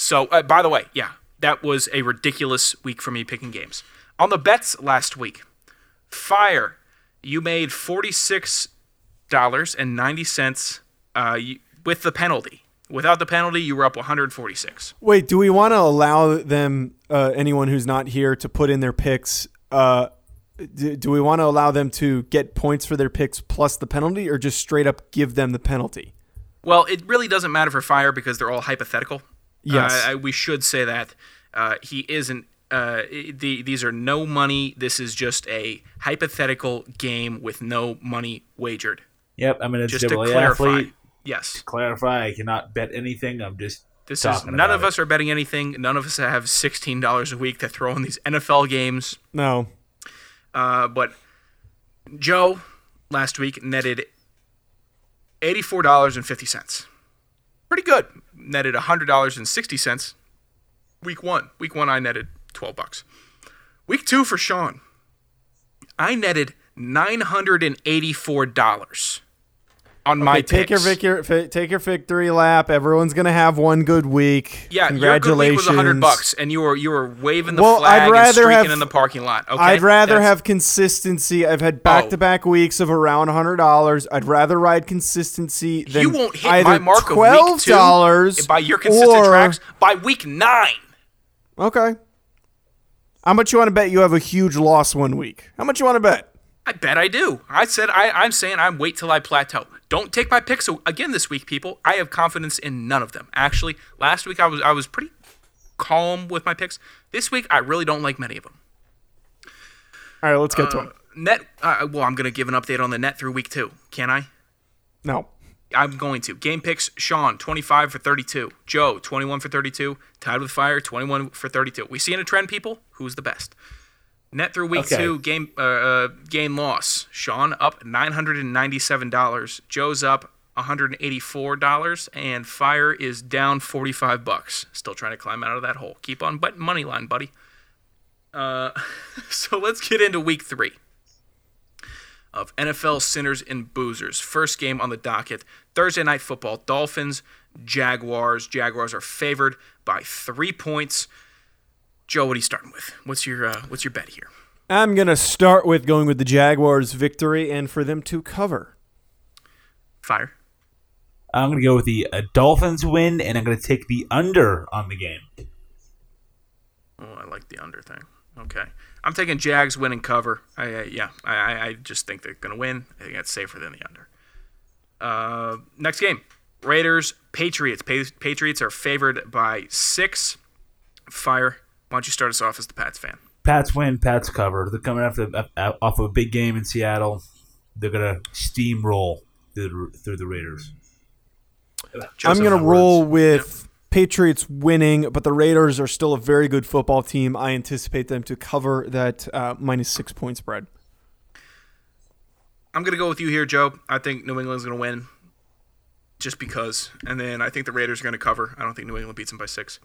So, uh, by the way, yeah, that was a ridiculous week for me picking games. On the bets last week, Fire, you made $46.90 uh, with the penalty. Without the penalty, you were up 146. Wait, do we want to allow them, uh, anyone who's not here, to put in their picks? Uh, do, do we want to allow them to get points for their picks plus the penalty, or just straight up give them the penalty? Well, it really doesn't matter for Fire because they're all hypothetical. Yes. Uh, I, we should say that uh, he isn't. Uh, the, these are no money. This is just a hypothetical game with no money wagered. Yep. I'm an Just to NCAA clarify. athlete. Yes. Clarify. I cannot bet anything. I'm just This is none of it. us are betting anything. None of us have sixteen dollars a week to throw in these NFL games. No. Uh, but Joe last week netted eighty-four dollars and fifty cents pretty good. Netted $100.60 week one. Week one, I netted 12 bucks. Week two for Sean, I netted $984 on okay, my take picks. your victory, take your victory lap. Everyone's gonna have one good week. Yeah, congratulations. Your good week was hundred bucks, and you were you were waving the well, flag I'd rather and streaking have, in the parking lot. Okay, I'd rather That's... have consistency. I've had back to back weeks of around hundred dollars. I'd rather ride consistency than you won't hit my mark twelve dollars by your consistent or, tracks by week nine. Okay. How much you want to bet you have a huge loss one week? How much you want to bet? I bet I do. I said I, I'm saying I'm wait till I plateau. Don't take my picks again this week, people. I have confidence in none of them. Actually, last week I was I was pretty calm with my picks. This week I really don't like many of them. All right, let's get to them. Net. Uh, well, I'm gonna give an update on the net through week two. Can I? No. I'm going to. Game picks Sean, 25 for 32. Joe, 21 for 32. Tied with Fire, 21 for 32. We seeing a trend, people? Who's the best? Net through week Okay. two, game uh, uh, game loss. Sean up $997. Joe's up $184. And Fire is down 45 bucks. Still trying to climb out of that hole. Keep on betting money line, buddy. Uh, so let's get into week three of NFL Sinners and Boozers. First game on the docket Thursday night football. Dolphins, Jaguars. Jaguars are favored by three points. Joe, what are you starting with? What's your uh, what's your bet here? I'm gonna start with going with the Jaguars' victory and for them to cover. Fire. I'm going to go with the uh, Dolphins win, and I'm going to take the under on the game. Oh, I like the under thing. Okay, I'm taking Jags win and cover. I, uh, yeah, I, I- I just think they're gonna win. I think that's safer than the under. Uh, next game, Raiders Patriots. Pa- Patriots are favored by six. Fire. Why don't you start us off as the Pats fan? Pats win, Pats cover. They're coming after uh, off of a big game in Seattle. They're going to steamroll through the, through the Raiders. I'm gonna roll words. with Patriots winning, but the Raiders are still a very good football team. I anticipate them to cover that uh, minus six point spread. I'm gonna go with you here, Joe. I think New England's gonna win, just because. And then I think the Raiders are gonna cover. I don't think New England beats them by six.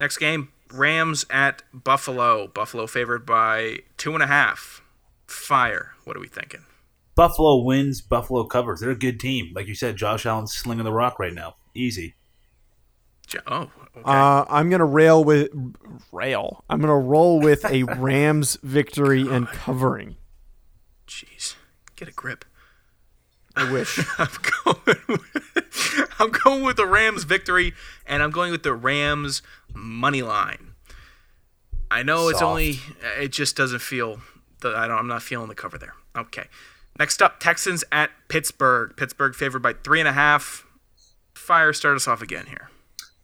Next game, Rams at Buffalo. Buffalo favored by two and a half. Fire. What are we thinking? Buffalo wins. Buffalo covers. They're a good team. Like you said, Josh Allen's slinging the rock right now. Easy. Oh, okay. Uh, I'm gonna rail with rail. I'm gonna roll with a Rams victory and covering. Jeez, get a grip. I wish. I'm going. With, I'm going with the Rams victory, and I'm going with the Rams money line. I know it's only. It just doesn't feel. The, I don't. I'm not feeling the cover there. Okay. Next up, Texans at Pittsburgh. Pittsburgh favored by three and a half. Fire, start us off again here.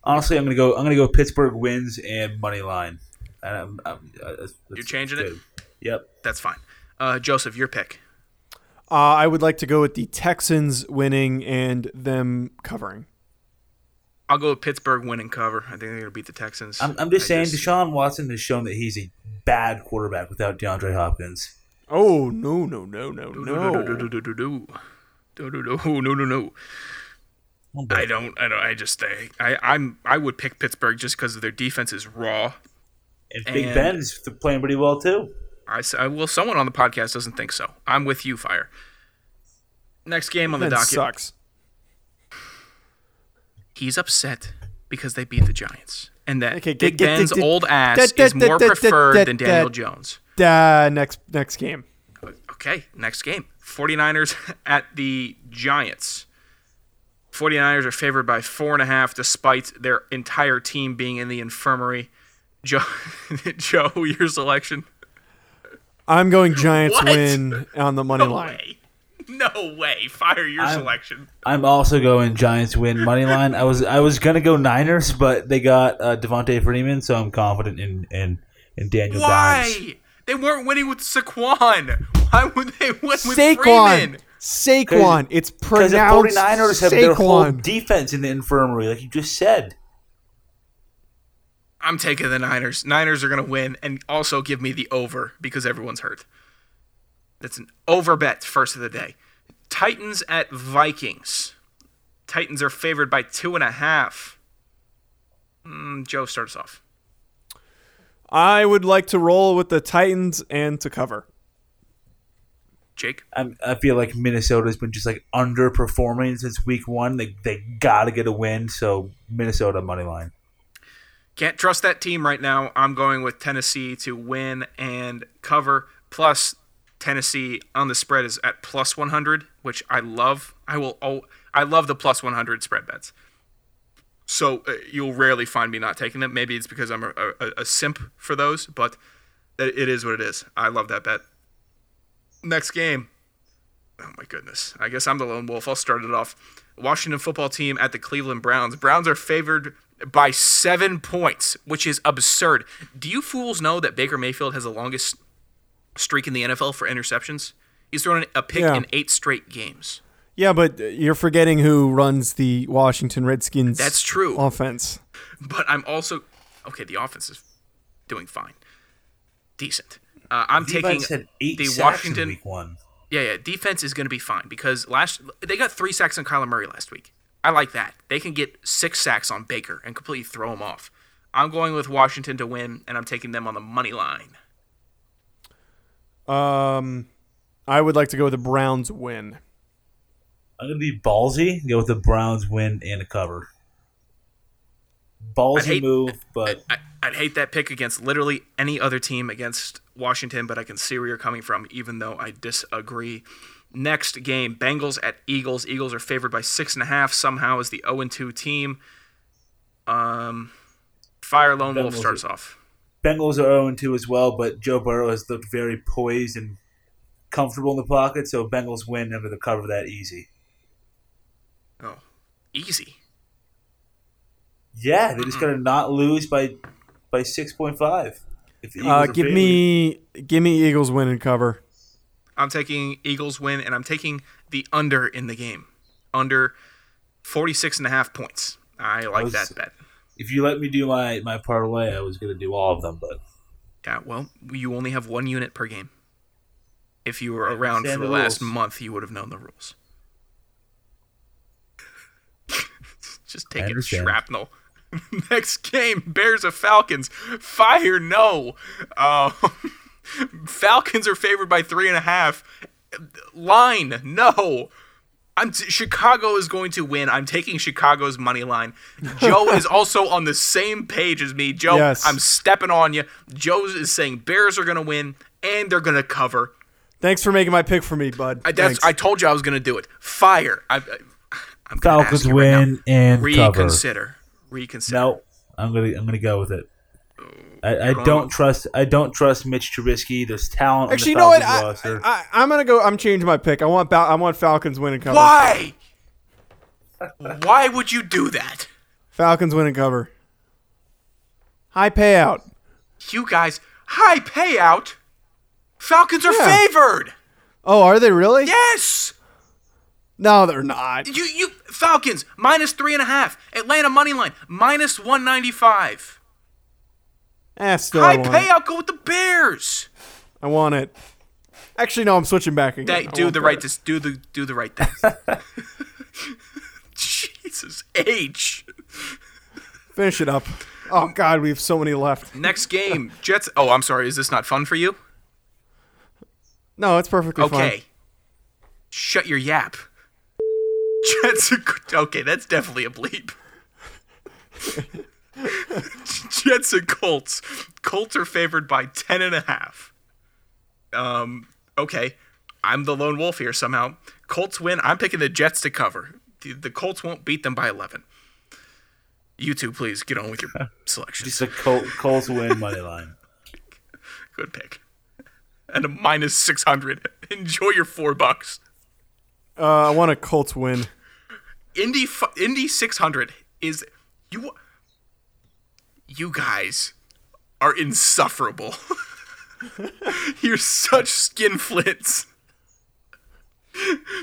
Honestly, I'm gonna go. I'm gonna go. Pittsburgh wins and money line. And I'm, I'm, uh, that's- You're that's changing it? Yep. That's fine. Uh, Joseph, your pick. Uh, I would like to go with the Texans winning and them covering. I'll go with Pittsburgh win and cover. I think they're gonna beat the Texans. I'm, I'm just I saying, Deshaun Watson has shown that he's a bad quarterback without DeAndre Hopkins. Oh no no no no No, no! no, no, no, no, no, no, no, no, no. I don't. I don't. I just. I. I I'm. I would pick Pittsburgh just because their defense is raw. And Big and- Ben is playing pretty well too. I. s- I- Well, someone on the podcast doesn't think so. I'm with you, Fire. Next game on the That docket. sucks. He's upset because they beat the Giants, and that Okay, Big get- get- Ben's get- old ass is more preferred than Daniel Jones. Uh, next next game. Okay, next game. 49ers at the Giants. 49ers are favored by four and a half despite their entire team being in the infirmary. Joe, Joe your selection? I'm going Giants What? win on the money No line. way. No way. Fire your I'm- selection. I'm also going Giants win money line. I was I was gonna go Niners, but they got uh, Devonta Freeman, so I'm confident in in, in Daniel Dimes. Why? They weren't winning with Saquon. Why would they win with Saquon. Freeman? Saquon. It's pronounced. Because the pronounced 49ers have their whole defense in the infirmary, like you just said. I'm taking the Niners. Niners are going to win and also give me the over because everyone's hurt. That's an over bet first of the day. Titans at Vikings. Titans are favored by two and a half. Mm, Joe, start us off. I would like to roll with the Titans and to cover. Jake? I'm, I feel like Minnesota's been just like underperforming since week one. They they gotta get a win, so Minnesota money line. Can't trust that team right now. I'm going with Tennessee to win and cover. Plus, Tennessee on the spread is at plus 100, which I love. I will. Oh, I love the plus 100 spread bets. So uh, you'll rarely find me not taking them. Maybe it's because I'm a, a, a simp for those, but it it is what it is. I love that bet. Next game. Oh my goodness. I guess I'm the lone wolf. I'll start it off. Washington football team at the Cleveland Browns. Browns are favored by seven points, which is absurd. Do you fools know that Baker Mayfield has the longest streak in the NFL for interceptions? He's thrown a pick Yeah. in eight straight games. Yeah, but you're forgetting who runs the Washington Redskins. That's true. Offense. But I'm also okay. The offense is doing fine, decent. Uh, I'm taking had eight the sacks Washington. in week one. Yeah, yeah. Defense is going to be fine because last they got three sacks on Kyler Murray last week. I like that. They can get six sacks on Baker and completely throw him off. I'm going with Washington to win, and I'm taking them on the money line. Um, I would like to go with the Browns win. I'm gonna be ballsy. Go with the Browns win and a cover. I'd Ballsy hate- move, but I, I'd hate that pick against literally any other team against Washington, but I can see where you're coming from, even though I disagree. Next game, Bengals at Eagles. Eagles are favored by six and a half. Somehow is the 0 2 team. Um, Fire Lone Wolf starts off. Bengals are 0 2 as well. But Joe Burrow has looked very poised and comfortable in the pocket, so Bengals win under the cover that easy. Oh, easy. Yeah, they just gotta not lose by by six point five. If the Uh, give me give me Eagles win and cover. I'm taking Eagles win, and I'm taking the under in the game. Under 46 and a half points. I like was- that bet. If you let me do my my parlay, I was gonna do all of them, but Yeah, well, you only have one unit per game. If you were around for the the last rules. month, you would have known the rules. Just I take it shrapnel. Next game, Bears of Falcons. Fire no. Uh, Falcons are favored by three and a half. Line, no. I'm t- Chicago is going to win. I'm taking Chicago's money line. Joe is also on the same page as me. Joe, Yes. I'm stepping on you. Joe is saying Bears are going to win and they're going to cover. Thanks for making my pick for me, bud. I, that's, Thanks. I told you I was going to do it. Fire. I, I, I'm gonna Falcons ask right now. win and cover. Reconsider. Reconsider. No, I'm gonna I'm gonna go with it. Oh. I, I don't trust I don't trust Mitch Trubisky. There's talent Actually, you on know what? Falcons I, I, I'm gonna go. I'm changing my pick. I want Fal- I want Falcons winning cover. Why? Why would you do that? Falcons winning cover. High payout. You guys, high payout. Falcons are Yeah. favored. Oh, are they really? Yes. No, they're not. You you Falcons minus three and a half. Atlanta money line minus one ninety five. Eh, still, I High want, it. payout. Go with the Bears. I want it. Actually, no. I'm switching back again. That, do the right. This do the do the right thing. Jesus H. Finish it up. Oh God, we have so many left. Next game, Jets. Oh, I'm sorry. Is this not fun for you? No, it's perfectly fine. Okay. Shut your yap. Jets. are- Okay, that's definitely a bleep. Jets and Colts. Colts are favored by ten and a half. Um. Okay, I'm the lone wolf here somehow. Colts win. I'm picking the Jets to cover. The, the Colts won't beat them by eleven. You two, please get on with your selections. Just a Col- Colts win money line. Good pick. And a minus six hundred. Enjoy your four bucks. Uh, I want a Colts win. Indy fu- Indy 600 is you you guys are insufferable. You're such skinflints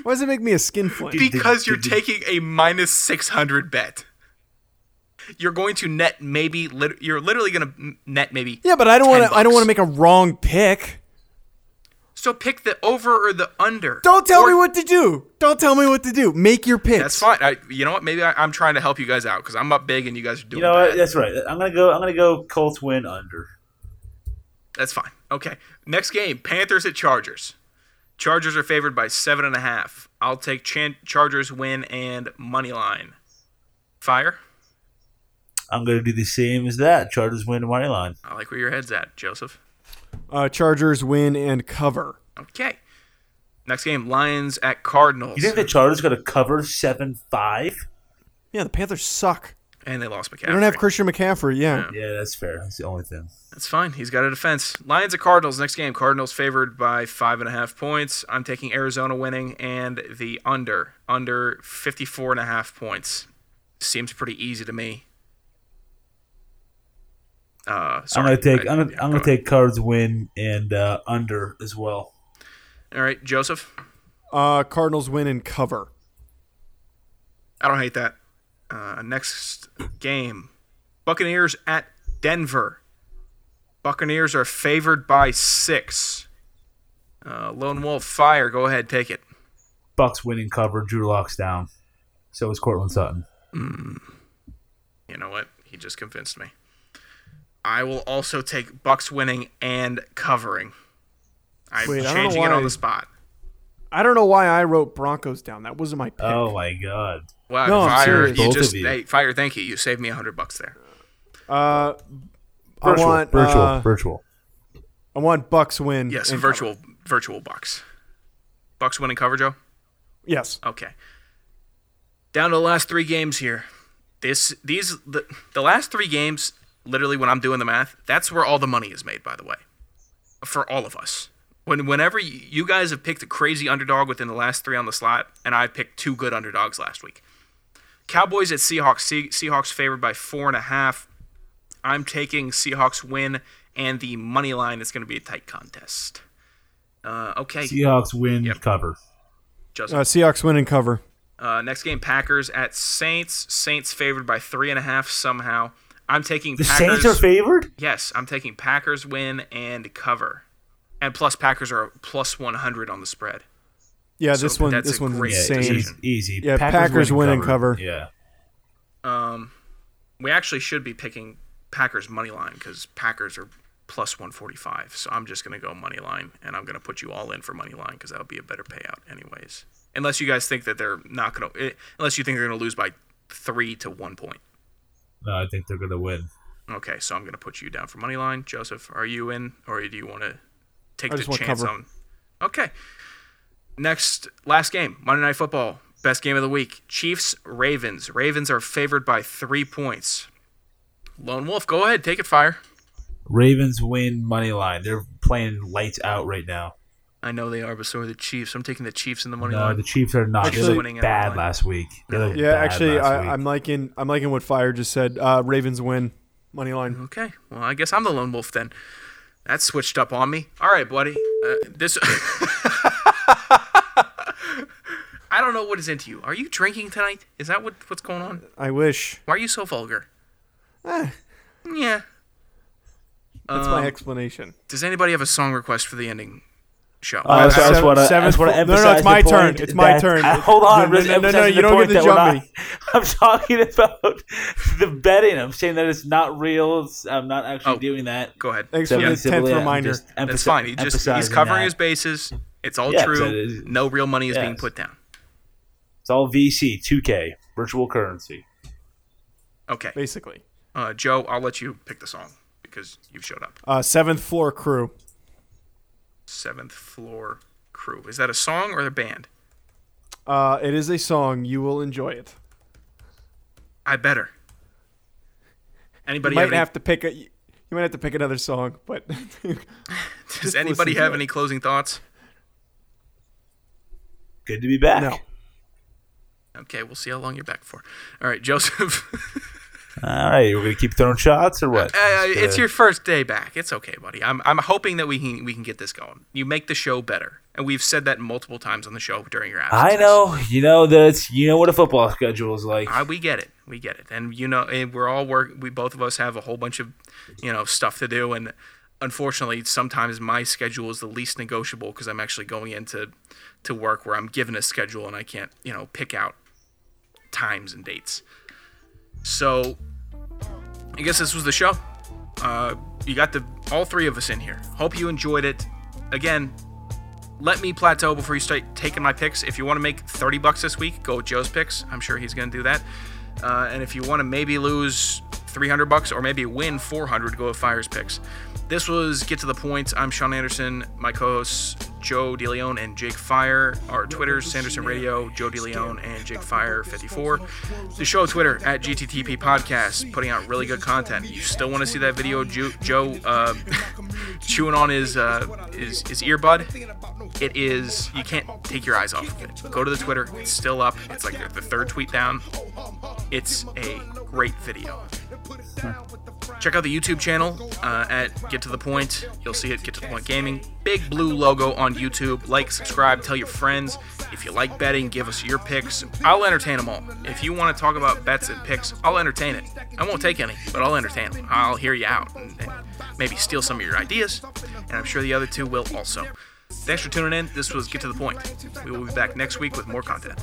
Why does it make me a skinflint? because you're taking a minus 600 bet. You're going to net maybe lit- you're literally going to net maybe Yeah, but I don't want to. I don't want to make a wrong pick. So pick the over or the under. Don't tell Or- me what to do. Don't tell me what to do. Make your picks. That's fine. I, you know what? Maybe I, I'm trying to help you guys out because I'm up big and you guys are doing You know what? That's right. I'm gonna go. I'm gonna go Colts win under. That's fine. Okay. Next game, Panthers at Chargers. Chargers are favored by seven and a half. I'll take Chan- Chargers win and money line. Fire. I'm gonna do the same as that. Chargers win money line. I like where your head's at, Joseph. Uh, Chargers win and cover. Okay. Next game, Lions at Cardinals. You think the Chargers gonna cover seven five? Yeah, the Panthers suck. and they lost McCaffrey. They don't have Christian McCaffrey. Yeah. Yeah, that's fair. That's the only thing. That's fine. He's got a defense. Lions at Cardinals. Next game, Cardinals favored by five and a half points. I'm taking Arizona winning and the under. Under 54 and a half points. Seems pretty easy to me. Uh, I'm gonna take. I- I'm gonna, yeah, I'm gonna take Cards win and uh, under as well. All right, Joseph. Uh, Cardinals win and cover. I don't hate that. Uh, next game, Buccaneers at Denver. Buccaneers are favored by six. Uh, Lone Wolf, fire. Go ahead, take it. Bucks winning cover. Drew Lock's down. So is Courtland Sutton. Mm. You know what? He just convinced me. I will also take Bucks winning and covering. I'm Wait, I don't know changing it why- on the spot. I don't know why I wrote Broncos down. That wasn't my pick. Oh my god. Wow, No, I'm fire! You Both just you. hey, fire. Thank you. You saved me a hundred bucks there. Uh, I Virtual. want virtual. uh, virtual. I want Bucks win. Yes, and virtual virtual Bucks. Bucks winning cover, Joe. Yes. Okay. Down to the last three games here. This these the, the last three games, literally when I'm doing the math, that's where all the money is made, by the way. For all of us. When whenever you, you guys have picked a crazy underdog within the last three on the slot, and I picked two good underdogs last week. Cowboys at Seahawks. Se- Seahawks favored by four and a half. I'm taking Seahawks win and the money line is going to be a tight contest. Uh, okay, Seahawks win Yep. cover. Just Uh, Seahawks win and cover. Uh, next game, Packers at Saints. Saints favored by three and a half somehow. I'm taking The Packers. Saints are favored. yes, I'm taking Packers win and cover, and plus Packers are plus 100 on the spread. Yeah, So this one. that's This a one's great Yeah, insane. decision. easy, easy. Yeah, Packers win and cover. Yeah. Um, we actually should be picking Packers money line because Packers are plus 145. So I'm just going to go money line, and I'm going to put you all in for money line because that would be a better payout, anyways. Unless you guys think that they're not going to, unless you think they're going to lose by three to one point. No, I think they're gonna win. Okay, so I'm going to put you down for money line. Joseph, are you in, or do you want to take I the chance cover. on? Okay. Next, last game, Monday Night Football, best game of the week. Chiefs Ravens. Ravens are favored by three points. Lone Wolf, go ahead, take it, fire. Ravens win money line. They're playing lights out right now. I know they are, but so are the Chiefs. I'm taking the Chiefs in the money No, line. the Chiefs are not. Actually- they looked Winning bad last week. They looked Yeah, bad actually, last I, week. I'm liking I'm liking what Fire just said. Uh, Ravens win money line. Okay, well, I guess I'm the lone wolf then. That switched up on me. All right, buddy. Uh, this. I don't know what is into you. Are you drinking tonight? Is that what what's going on? I wish. Why are you so vulgar? Eh, Yeah. that's Um, my explanation. Does anybody have a song request for the ending show? Uh, so I just seven- want to. I seventh just want to flo- no, no, emphasize it's my the turn. point It's my that- turn. Uh, hold on, No, I'm no, no, no, you don't get to that jump not- I'm talking about the betting. I'm saying that it's not real. It's, I'm not actually Oh. doing that. Go ahead. Thanks for the tenth reminder. just That's fine. He just he's covering that. his bases. It's all Yeah, true. so it is- no real money is being put down. It's all VC, 2K, virtual currency. Okay. Basically, Uh, Joe, I'll let you pick the song because you've showed up. uh, seventh floor crew. Seventh Floor Crew. Is that a song or a band? Uh, it is a song. You will enjoy it. I better. Anybody you have might any, have to pick a. You might have to pick another song, but does anybody listen to have it. any closing thoughts? Good to be back. no. Okay, we'll see how long you're back for. All right, Joseph. All right, we're gonna keep throwing shots or what? Uh, it's uh, your first day back. It's okay, buddy. I'm I'm hoping that we can we can get this going. You make the show better, and we've said that multiple times on the show during your absence. I know. You know that. You know what a football schedule is like. I, we get it. We get it. And you know, and we're all work. We both of us have a whole bunch of, you know, stuff to do. And unfortunately, sometimes my schedule is the least negotiable because I'm actually going into to work where I'm given a schedule and I can't, you know, pick out times and dates. So, I guess this was the show. Uh, you got the all three of us in here. Hope you enjoyed it. Again, let me plateau before you start taking my picks. If you want to make 30 bucks this week, go with Joe's picks. I'm sure he's going to do that. Uh, and if you want to maybe lose 300 bucks or maybe win 400, go with Fire's picks. This was Get to the Point. I'm Sean Anderson. My co-hosts Joe DeLeon and Jake Fire. Our Twitters, Sanderson Radio, Joe DeLeon and Jake Fire 54. The show Twitter at GTTP Podcast, putting out really good content. You still want to see that video, Joe uh, chewing on his, uh, his his earbud? It is. You can't take your eyes off of it. Go to the Twitter. It's still up. It's like the third tweet down. It's a great video. Check out the YouTube channel uh, at Get to the Point. You'll see it, Get to the Point Gaming. Big blue logo on YouTube. Like, subscribe, tell your friends. If you like betting, give us your picks. I'll entertain them all. If you want to talk about bets and picks, I'll entertain it. I won't take any, but I'll entertain them. I'll hear you out and, and maybe steal some of your ideas. And I'm sure the other two will also. Thanks for tuning in. This was Get to the Point. We will be back next week with more content.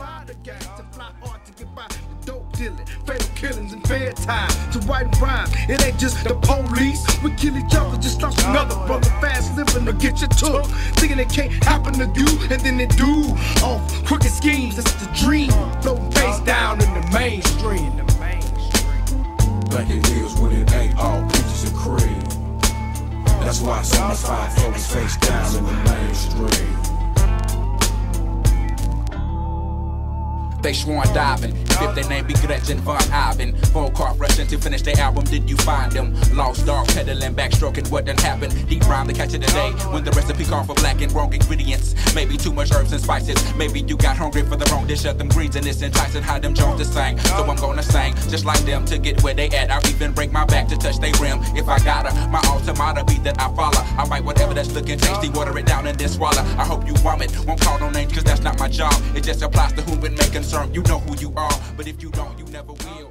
Dealing, fatal killings and fair time to write and rhyme. It ain't just the police. We kill each other, just lost another brother. Fast living to get you took. Thinking it can't happen to you, and then it do. Off crooked schemes, that's the dream. Floating face down in the mainstream. Like it is when it ain't all peaches and cream. That's why some of five folks face down in the mainstream. They sworn diving. If their name be Gretchen Von Ivan. Phone call rushing to finish their album. Did you find them? Lost dog pedaling, backstroking what done happened. Deep rhyme to catch it today. When the recipe called for black and wrong ingredients. Maybe too much herbs and spices. Maybe you got hungry for the wrong dish of them greens and it's enticing how them Jones to sing. So I'm gonna sing just like them to get where they at. I'll even break my back to touch they rim if I gotta. My automata be that I follow. I write whatever that's looking tasty, water it down and then swallow. I hope you vomit. Won't call no names cause that's not my job. It just applies to whom it may You know who you are, but if you don't, you never will.